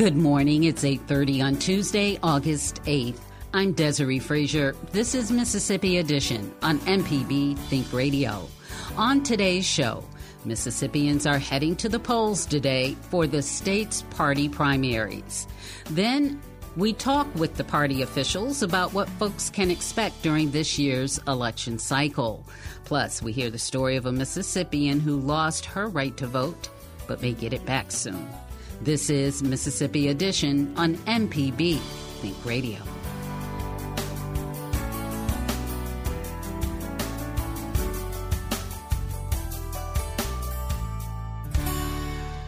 Good morning. It's 8:30 on Tuesday, August 8th. I'm Desiree Frazier. This is Mississippi Edition on MPB Think Radio. On today's show, Mississippians are heading to the polls today for the state's party primaries. Then we talk with the party officials about what folks can expect during this year's election cycle. Plus, we hear the story of a Mississippian who lost her right to vote but may get it back soon. This is Mississippi Edition on MPB Think Radio.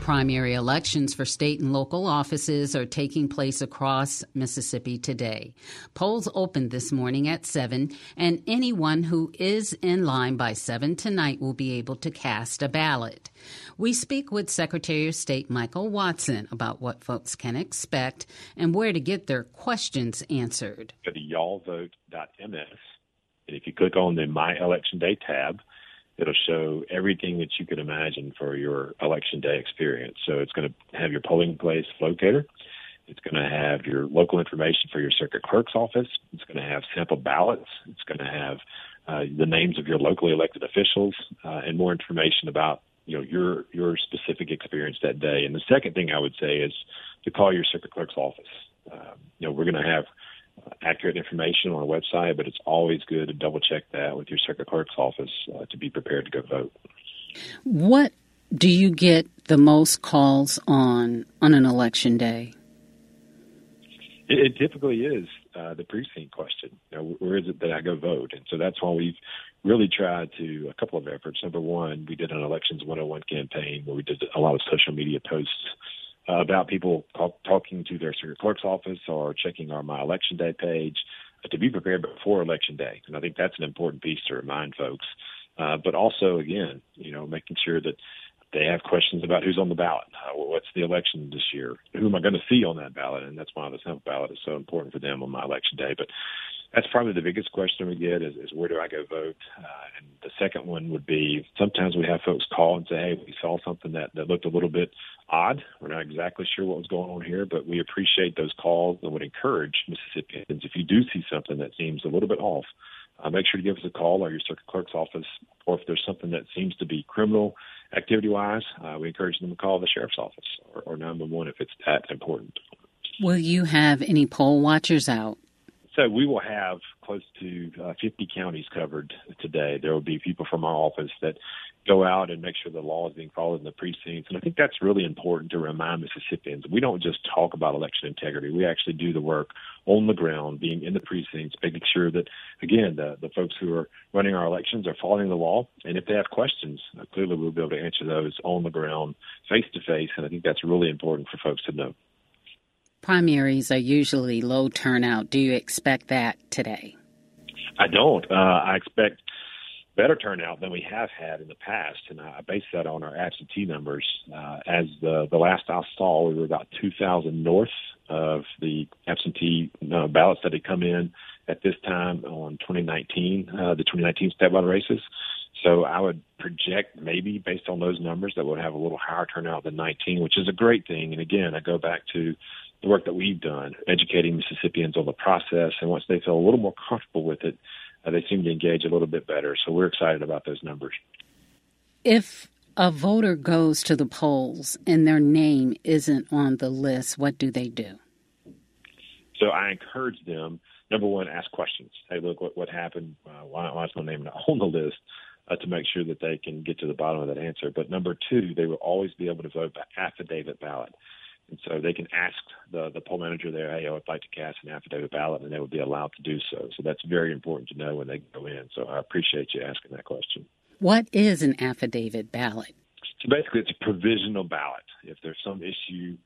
Primary elections for state and local offices are taking place across Mississippi today. Polls opened this morning at 7, and anyone who is in line by 7 tonight will be able to cast a ballot. We speak with Secretary of State Michael Watson about what folks can expect and where to get their questions answered. Go to y'allvote.ms, and if you click on the My Election Day tab, It'll show everything that you could imagine for your election day experience. So it's going to have your polling place locator. It's going to have your local information for your circuit clerk's office. It's going to have sample ballots. It's going to have uh, the names of your locally elected officials uh, and more information about you know your your specific experience that day. And the second thing I would say is to call your circuit clerk's office. Um, you know we're going to have accurate information on our website, but it's always good to double check that with your circuit clerk's office uh, to be prepared to go vote. What do you get the most calls on on an election day? It, it typically is uh, the precinct question. You know, where is it that I go vote? And so that's why we've really tried to a couple of efforts. Number one, we did an elections 101 campaign where we did a lot of social media posts uh, about people talk, talking to their circuit clerk's office or checking our My Election Day page uh, to be prepared before Election Day. And I think that's an important piece to remind folks. Uh, but also, again, you know, making sure that they have questions about who's on the ballot. Uh, what's the election this year? Who am I going to see on that ballot? And that's why the sample ballot is so important for them on my election day. But that's probably the biggest question we get is, is where do I go vote? Uh, and the second one would be sometimes we have folks call and say, hey, we saw something that, that looked a little bit odd. We're not exactly sure what was going on here, but we appreciate those calls and would encourage Mississippians if you do see something that seems a little bit off, uh, make sure to give us a call or your circuit clerk's office, or if there's something that seems to be criminal activity wise, uh, we encourage them to call the sheriff's office or, or 911 if it's that important. Will you have any poll watchers out? So we will have close to uh, 50 counties covered today. There will be people from our office that go out and make sure the law is being followed in the precincts. And I think that's really important to remind Mississippians. We don't just talk about election integrity. We actually do the work on the ground, being in the precincts, making sure that, again, the, the folks who are running our elections are following the law. And if they have questions, uh, clearly we'll be able to answer those on the ground, face to face. And I think that's really important for folks to know. Primaries are usually low turnout. Do you expect that today? I don't. Uh, I expect better turnout than we have had in the past, and I base that on our absentee numbers. Uh, as the the last I saw, we were about 2,000 north of the absentee uh, ballots that had come in at this time on 2019, uh, the 2019 state ballot races. So I would project maybe based on those numbers that we'll have a little higher turnout than 19, which is a great thing. And again, I go back to the work that we've done, educating Mississippians on the process, and once they feel a little more comfortable with it, uh, they seem to engage a little bit better. So we're excited about those numbers. If a voter goes to the polls and their name isn't on the list, what do they do? So I encourage them. Number one, ask questions. Hey, look, what what happened? Uh, why, why is my name not on the list? Uh, to make sure that they can get to the bottom of that answer. But number two, they will always be able to vote by affidavit ballot. And so they can ask the, the poll manager there, hey, I would like to cast an affidavit ballot, and they would be allowed to do so. So that's very important to know when they go in. So I appreciate you asking that question. What is an affidavit ballot? So basically, it's a provisional ballot. If there's some issue,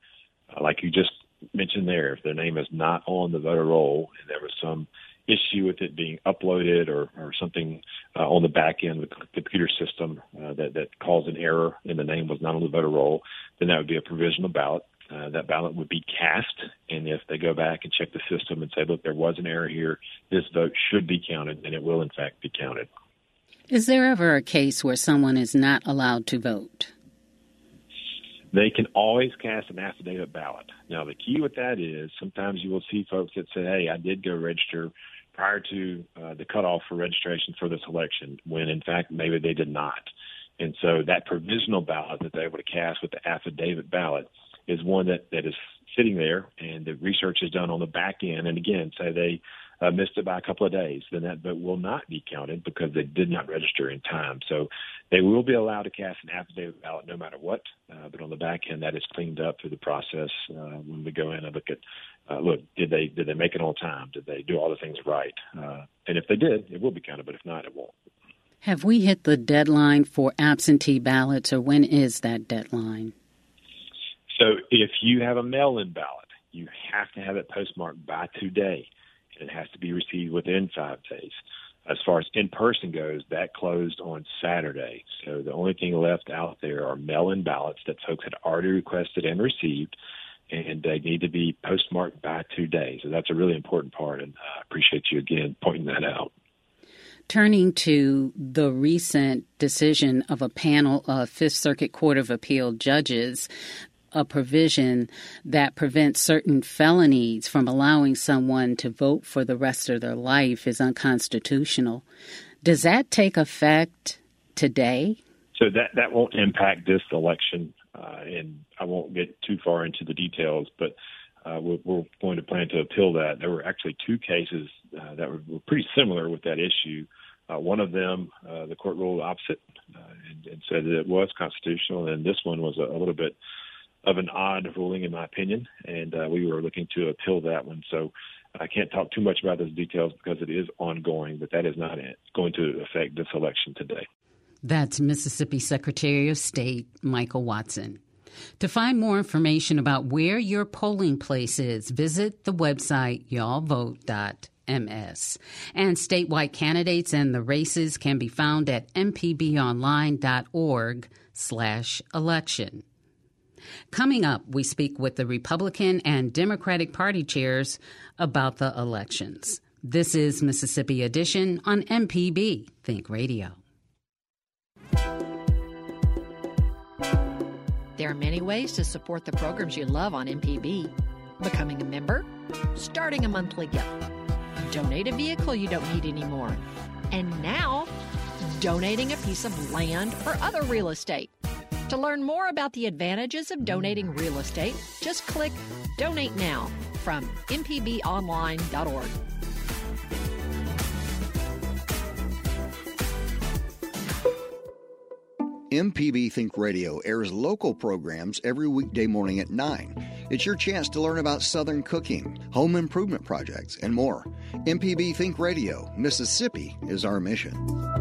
uh, like you just mentioned there, if their name is not on the voter roll and there was some issue with it being uploaded or, or something uh, on the back end of the computer system uh, that, that caused an error and the name was not on the voter roll, then that would be a provisional ballot. Uh, that ballot would be cast, and if they go back and check the system and say, look, there was an error here, this vote should be counted, and it will in fact be counted. Is there ever a case where someone is not allowed to vote? They can always cast an affidavit ballot. Now, the key with that is sometimes you will see folks that say, hey, I did go register prior to uh, the cutoff for registration for this election, when in fact maybe they did not. And so that provisional ballot that they were able to cast with the affidavit ballot is one that, that is sitting there and the research is done on the back end. And again, say they uh, missed it by a couple of days, then that vote will not be counted because they did not register in time. So they will be allowed to cast an affidavit ballot no matter what. Uh, but on the back end, that is cleaned up through the process uh, when we go in and look at, uh, look, did they did they make it on time? Did they do all the things right? Uh, and if they did, it will be counted. But if not, it won't. Have we hit the deadline for absentee ballots, or when is that deadline? So if you have a mail-in ballot, you have to have it postmarked by today and it has to be received within five days. As far as in person goes, that closed on Saturday. So the only thing left out there are mail in ballots that folks had already requested and received, and they need to be postmarked by two days. So that's a really important part, and I appreciate you again pointing that out. Turning to the recent decision of a panel of Fifth Circuit Court of Appeal judges a provision that prevents certain felonies from allowing someone to vote for the rest of their life is unconstitutional. Does that take effect today? So that that won't impact this election, uh, and I won't get too far into the details, but. Uh, we're, we're, going to plan to appeal that. There were actually two cases uh, that were, were, pretty similar with that issue. Uh, one of them, uh, the court ruled opposite uh, and, and, said that it was constitutional, and this one was a, a little bit of an odd ruling, in my opinion, and uh, we were looking to appeal that one. So I can't talk too much about those details because it is ongoing, but that is not going to affect this election today. That's Mississippi Secretary of State Michael Watson. To find more information about where your polling place is, visit the website y'allvote.ms. And statewide candidates and the races can be found at mpbonline.org slash election. Coming up, we speak with the Republican and Democratic Party chairs about the elections. This is Mississippi Edition on MPB Think Radio. There are many ways to support the programs you love on MPB. Becoming a member, starting a monthly gift, donate a vehicle you don't need anymore, and now donating a piece of land or other real estate. To learn more about the advantages of donating real estate, just click Donate Now from mpbonline.org. MPB Think Radio airs local programs every weekday morning at 9. It's your chance to learn about Southern cooking, home improvement projects, and more. MPB Think Radio, Mississippi is our mission.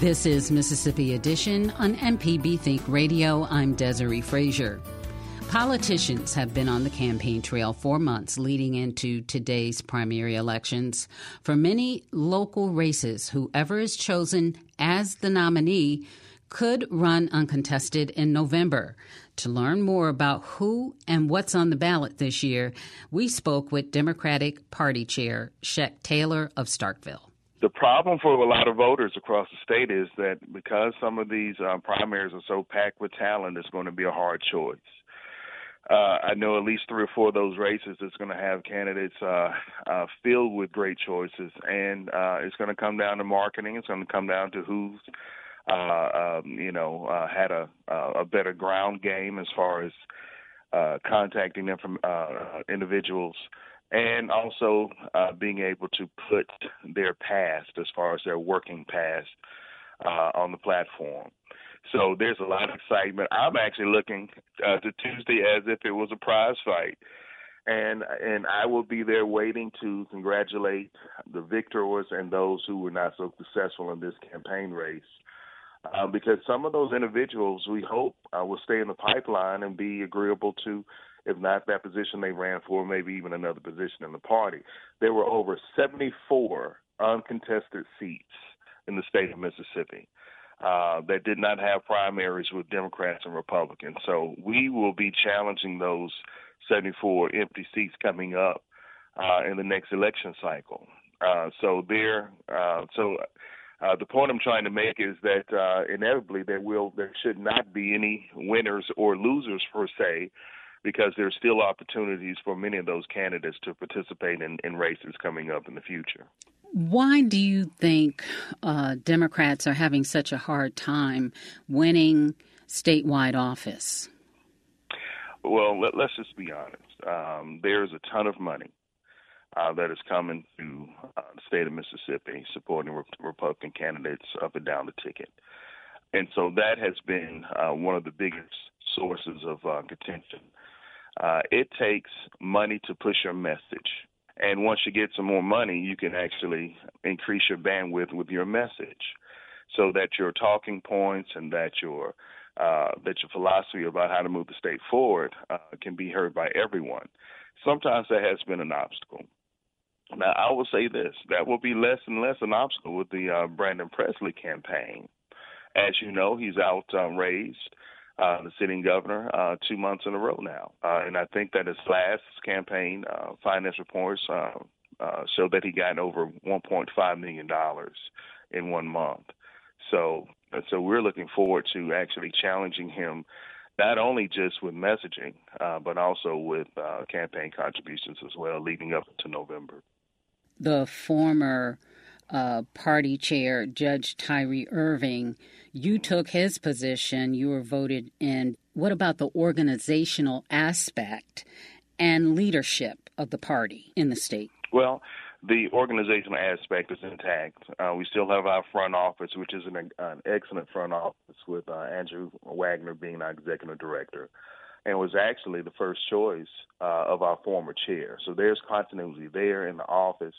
This is Mississippi Edition on MPB Think Radio. I'm Desiree Frazier. Politicians have been on the campaign trail for months leading into today's primary elections. For many local races, whoever is chosen as the nominee could run uncontested in November. To learn more about who and what's on the ballot this year, we spoke with Democratic Party Chair Cheikh Taylor of Starkville the problem for a lot of voters across the state is that because some of these uh, primaries are so packed with talent, it's going to be a hard choice. uh, I know at least three or four of those races that's going to have candidates uh, uh, filled with great choices, and uh, it's going to come down to marketing. It's going to come down to who's, uh, um, you know, uh, had a a better ground game as far as uh, contacting them from uh, individuals, and also uh, being able to put their past, as far as their working past, uh, on the platform. So there's a lot of excitement. I'm actually looking uh, to Tuesday as if it was a prize fight, and and I will be there waiting to congratulate the victors and those who were not so successful in this campaign race. Uh, because some of those individuals we hope uh, will stay in the pipeline and be agreeable to, if not that position they ran for, maybe even another position in the party. There were over 74 uncontested seats in the state of Mississippi uh, that did not have primaries with Democrats and Republicans. So we will be challenging those 74 empty seats coming up uh, in the next election cycle. Uh, so there, uh, so uh, the point I'm trying to make is that uh, inevitably there will, there should not be any winners or losers per se, because there's still opportunities for many of those candidates to participate in, in races coming up in the future. Why do you think uh, Democrats are having such a hard time winning statewide office? Well, let, us just be honest. Um, there's a ton of money uh, that is coming to uh, the state of Mississippi supporting re- Republican candidates up and down the ticket. And so that has been uh, one of the biggest sources of uh, contention. Uh, it takes money to push your message. And once you get some more money, you can actually increase your bandwidth with your message, so that your talking points and that your uh, that your philosophy about how to move the state forward uh, can be heard by everyone. Sometimes that has been an obstacle. Now, I will say this: that will be less and less an obstacle with the uh, Brandon Presley campaign. As you know, he's out um, raised uh, the sitting governor uh, two months in a row now. Uh, and I think that his last campaign uh, finance reports uh, uh, show that he got over 1.5 million dollars in one month. So, so we're looking forward to actually challenging him, not only just with messaging, uh, but also with uh, campaign contributions as well, leading up to November. The former uh, party chair, Judge Tyree Irving, you took his position, you were voted in. What about the organizational aspect and leadership of the party in the state? Well, the organizational aspect is intact. Uh, we still have our front office, which is an, an excellent front office with uh, Andrew Wagner being our executive director, and was actually the first choice uh, of our former chair. So there's continuity there in the office.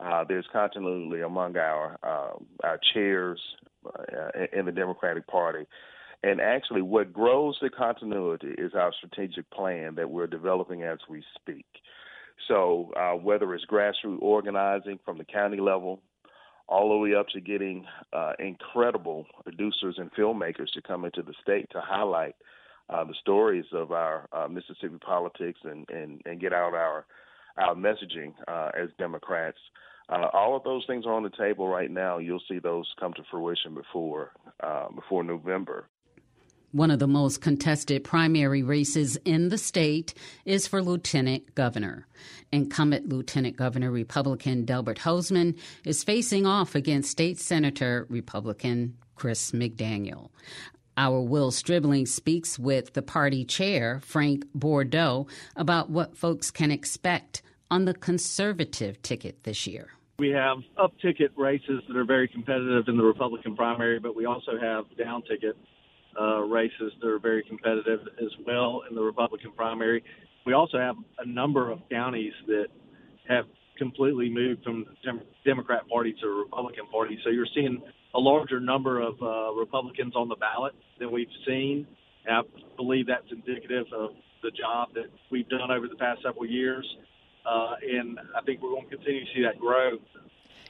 Uh, there's continuity among our uh, our chairs uh, in the Democratic Party. And actually, what grows the continuity is our strategic plan that we're developing as we speak. So, uh, whether it's grassroots organizing from the county level, all the way up to getting uh, incredible producers and filmmakers to come into the state to highlight the stories of our Mississippi politics and, and, and get out our our messaging uh, as Democrats. Uh, all of those things are on the table right now. You'll see those come to fruition before uh, before November. One of the most contested primary races in the state is for lieutenant governor. Incumbent lieutenant governor Republican Delbert Hosemann is facing off against state senator Republican Chris McDaniel. Our Will Stribling speaks with the party chair, Frank Bordeaux, about what folks can expect on the conservative ticket this year. We have up ticket races that are very competitive in the Republican primary, but we also have down ticket uh, races that are very competitive as well in the Republican primary. We also have a number of counties that have completely moved from the Democrat Party to the Republican Party. So you're seeing a larger number of uh, Republicans on the ballot than we've seen. And I believe that's indicative of the job that we've done over the past several years uh, and I think we're going to continue to see that grow.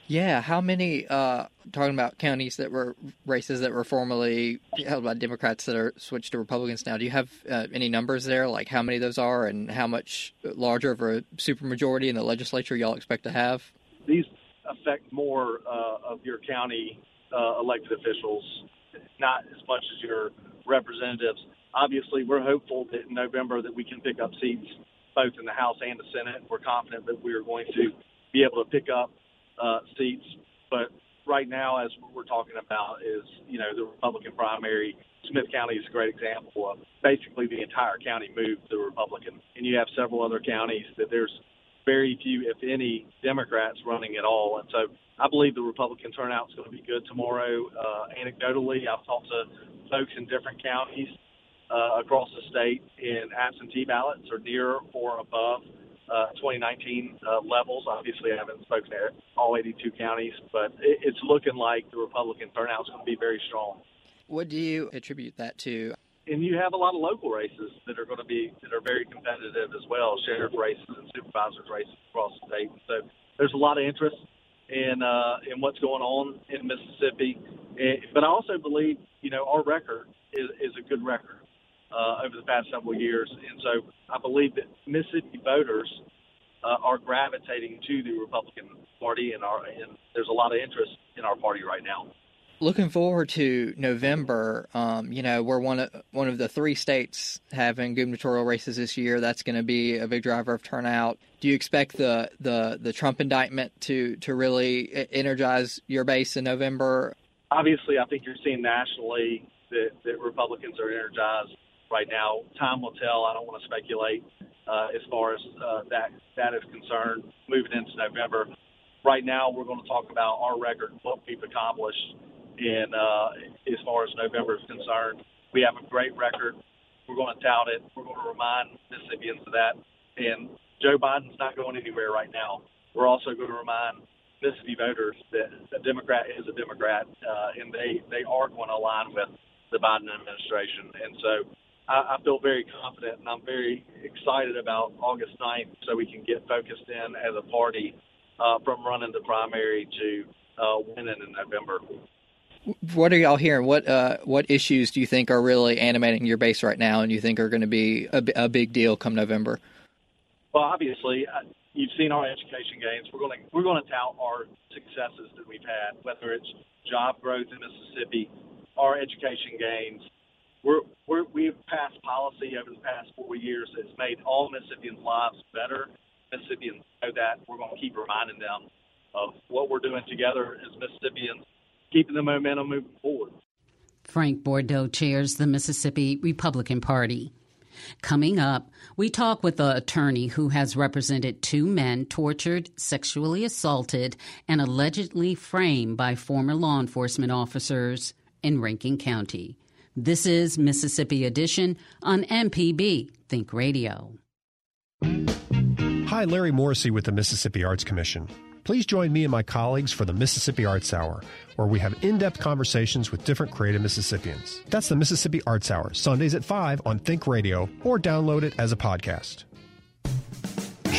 Yeah, how many uh, talking about counties that were races that were formerly held by Democrats that are switched to Republicans now? Do you have uh, any numbers there, like how many those are, and how much larger of a supermajority in the legislature y'all expect to have? These affect more uh, of your county uh, elected officials, not as much as your representatives. obviously, we're hopeful that in November that we can pick up seats both in the House and the Senate. We're confident that we are going to be able to pick up uh, seats. But right now, as we're talking about, is you know the Republican primary. Smith County is a great example of basically the entire county moved to Republican, and you have several other counties that there's very few, if any, Democrats running at all. And so I believe the Republican turnout is going to be good tomorrow. Uh, anecdotally, I've talked to folks in different counties uh, across the state, in absentee ballots are near or above uh, 2019 uh, levels. Obviously, I haven't spoken to all 82 counties, but it, it's looking like the Republican turnout is going to be very strong. What do you attribute that to? And you have a lot of local races that are going to be that are very competitive as well, sheriff races and supervisors races across the state. So there's a lot of interest in uh, in what's going on in Mississippi. And, but I also believe, you know, our record is, is a good record uh, over the past several years, and so I believe that Mississippi voters uh, are gravitating to the Republican Party, and our and there's a lot of interest in our party right now. Looking forward to November. Um, you know, we're one of one of the three states having gubernatorial races this year. That's going to be a big driver of turnout. Do you expect the, the, the Trump indictment to to really energize your base in November? Obviously, I think you're seeing nationally that, that Republicans are energized right now. Time will tell. I don't want to speculate uh, as far as uh, that that is concerned. Moving into November, right now we're going to talk about our record, what we've accomplished and uh, as far as November is concerned, we have a great record. We're going to tout it. We're going to remind Mississippians of that. And Joe Biden's not going anywhere right now. We're also going to remind Mississippi voters that a Democrat is a Democrat, uh, and they they are going to align with the Biden administration. And so I, I feel very confident, and I'm very excited about August 9th, so we can get focused in as a party uh, from running the primary to uh, winning in November. What are y'all hearing? What uh, what issues do you think are really animating your base right now, and you think are going to be a, a, big deal come November? Well, obviously, uh, you've seen our education gains. We're going to we're going to tout our successes that we've had, whether it's job growth in Mississippi, our education gains. We're, we're we've passed policy over the past four years that's made all Mississippians' lives better. Mississippians know that. We're going to keep reminding them of what we're doing together as Mississippians keeping the momentum moving forward. Frank Bordeaux chairs the Mississippi Republican Party. Coming up, we talk with the attorney who has represented two men tortured, sexually assaulted, and allegedly framed by former law enforcement officers in Rankin County. This is Mississippi Edition on MPB Think Radio. Hi, Larry Morrisey with the Mississippi Arts Commission. Please join me and my colleagues for the Mississippi Arts Hour, where we have in depth conversations with different creative Mississippians. That's the Mississippi Arts Hour, Sundays at 5 on Think Radio, or download it as a podcast.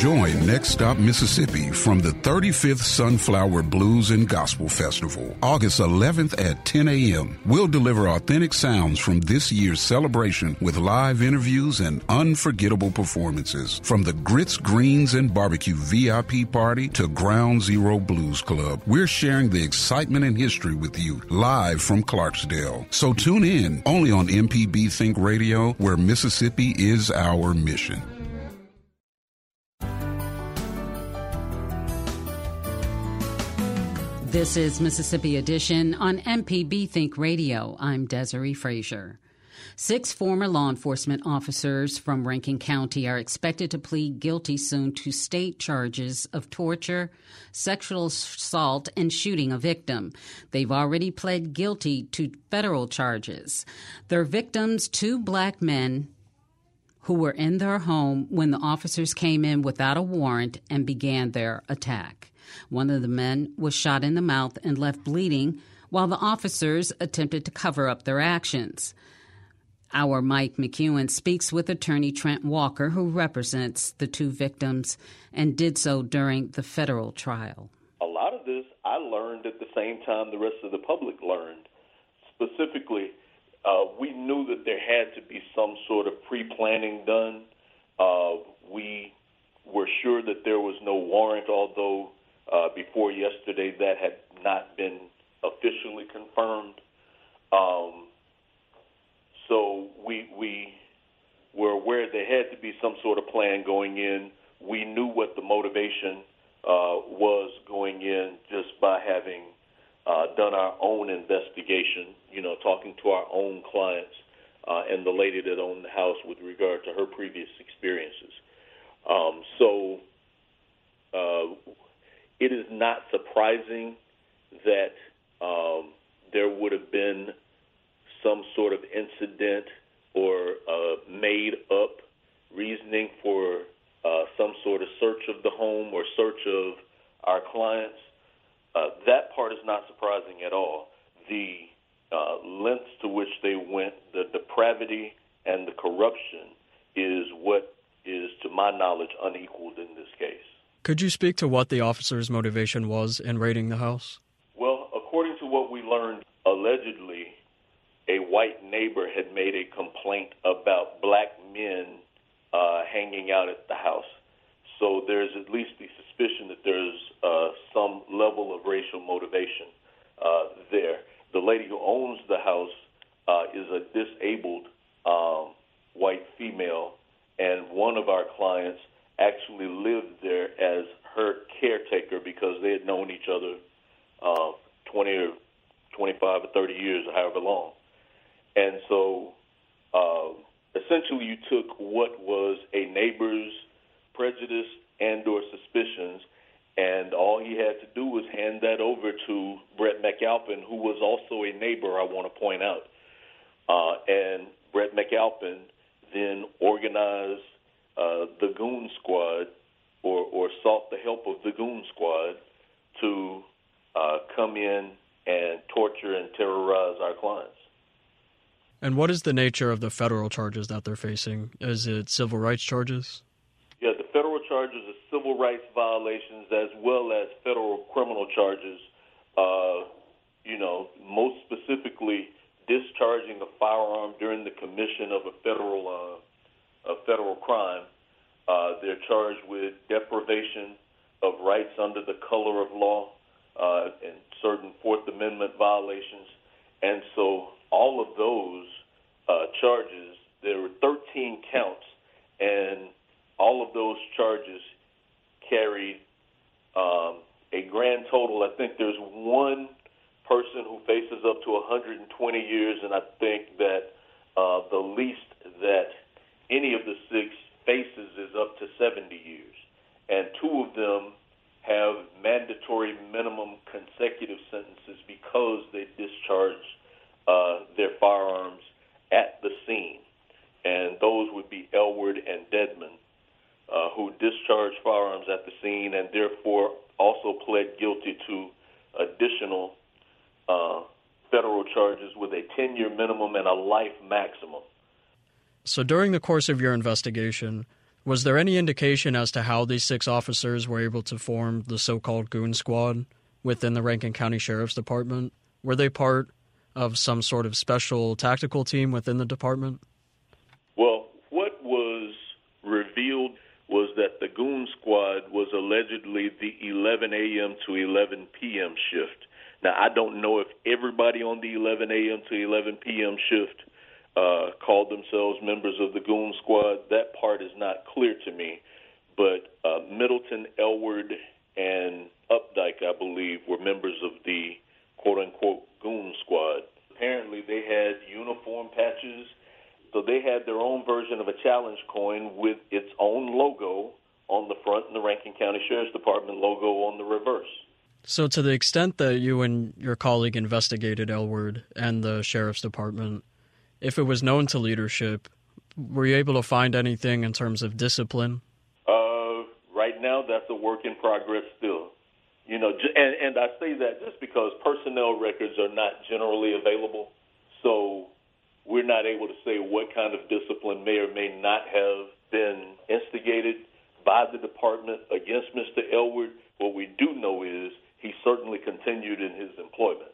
Join Next Stop Mississippi from the 35th Sunflower Blues and Gospel Festival, August 11th at 10 a.m. We'll deliver authentic sounds from this year's celebration with live interviews and unforgettable performances. From the Grits, Greens, and Barbecue VIP Party to Ground Zero Blues Club, we're sharing the excitement and history with you live from Clarksdale. So tune in only on MPB Think Radio, where Mississippi is our mission. This is Mississippi Edition on MPB Think Radio. I'm Desiree Frazier. Six former law enforcement officers from Rankin County are expected to plead guilty soon to state charges of torture, sexual assault, and shooting a victim. They've already pled guilty to federal charges. Their victims, two black men who were in their home when the officers came in without a warrant and began their attack. One of the men was shot in the mouth and left bleeding while the officers attempted to cover up their actions. Our Mike McEwen speaks with attorney Trent Walker, who represents the two victims and did so during the federal trial. A lot of this I learned at the same time the rest of the public learned. Specifically, uh, we knew that there had to be some sort of pre planning done. Uh, we were sure that there was no warrant, although uh, before yesterday, that had not been officially confirmed. Um, so we we were aware there had to be some sort of plan going in. We knew what the motivation uh, was going in just by having uh, done our own investigation, you know, talking to our own clients uh, and the lady that owned the house with regard to her previous experiences. Um, so uh, it is not surprising that um, there would have been some sort of incident or uh, made up reasoning for uh, some sort of search of the home or search of our clients. Uh, that part is not surprising at all. The uh, lengths to which they went, the depravity and the corruption is what is, to my knowledge, unequal. Could you speak to what the officer's motivation was in raiding the house? Well, according to what we learned, allegedly, a white neighbor had made a complaint about black men uh, hanging out at the house. So there's at least the suspicion that there's uh, some level of racial motivation uh, there. The lady who owns the house uh, is a disabled um, white female, and one of our clients actually lived there as her caretaker because they had known each other uh, 20 or 25 or 30 years or however long. And so uh, essentially you took what was a neighbor's prejudice and or suspicions and all he had to do was hand that over to Brett McAlpin, who was also a neighbor, I want to point out. Uh, and Brett McAlpin then organized uh, the Goon Squad, or, or sought the help of the Goon Squad to uh, come in and torture and terrorize our clients. And what is the nature of the federal charges that they're facing? Is it civil rights charges? Yeah, the federal charges are civil rights violations as well as federal criminal charges. Uh, you know, most specifically, discharging a firearm during the commission of a federal uh, a federal crime. Uh, they're charged with deprivation of rights under the color of law uh, and certain Fourth Amendment violations. And so all of those uh, charges, there were 13 counts, and all of those charges carried um, a grand total. I think there's one person who faces up to 120 years, and I think that uh, the least that any of the six faces is up to 70 years. And two of them have mandatory minimum consecutive sentences because they discharged uh, their firearms at the scene. And those would be Elward and Dedmon, uh, who discharged firearms at the scene and therefore also pled guilty to additional uh, federal charges with a 10 year minimum and a life maximum. So, during the course of your investigation, was there any indication as to how these six officers were able to form the so called goon squad within the Rankin County Sheriff's Department? Were they part of some sort of special tactical team within the department? Well, what was revealed was that the goon squad was allegedly the 11 a.m. to 11 p.m. shift. Now, I don't know if everybody on the 11 a.m. to 11 p.m. shift uh, called themselves members of the Goon Squad. That part is not clear to me. But uh, Middleton, Elward, and Opdyke, I believe, were members of the quote unquote Goon Squad. Apparently, they had uniform patches, so they had their own version of a challenge coin with its own logo on the front and the Rankin County Sheriff's Department logo on the reverse. So, to the extent that you and your colleague investigated Elward and the Sheriff's Department, if it was known to leadership, were you able to find anything in terms of discipline? Uh, right now, that's a work in progress still. You know, and, and I say that just because personnel records are not generally available, so we're not able to say what kind of discipline may or may not have been instigated by the department against Mr. Elward. What we do know is he certainly continued in his employment.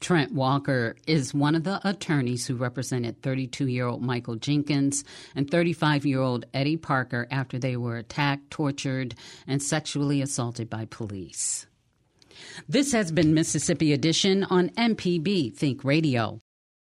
Trent Walker is one of the attorneys who represented 32 year old Michael Jenkins and 35 year old Eddie Parker after they were attacked, tortured, and sexually assaulted by police. This has been Mississippi Edition on MPB Think Radio.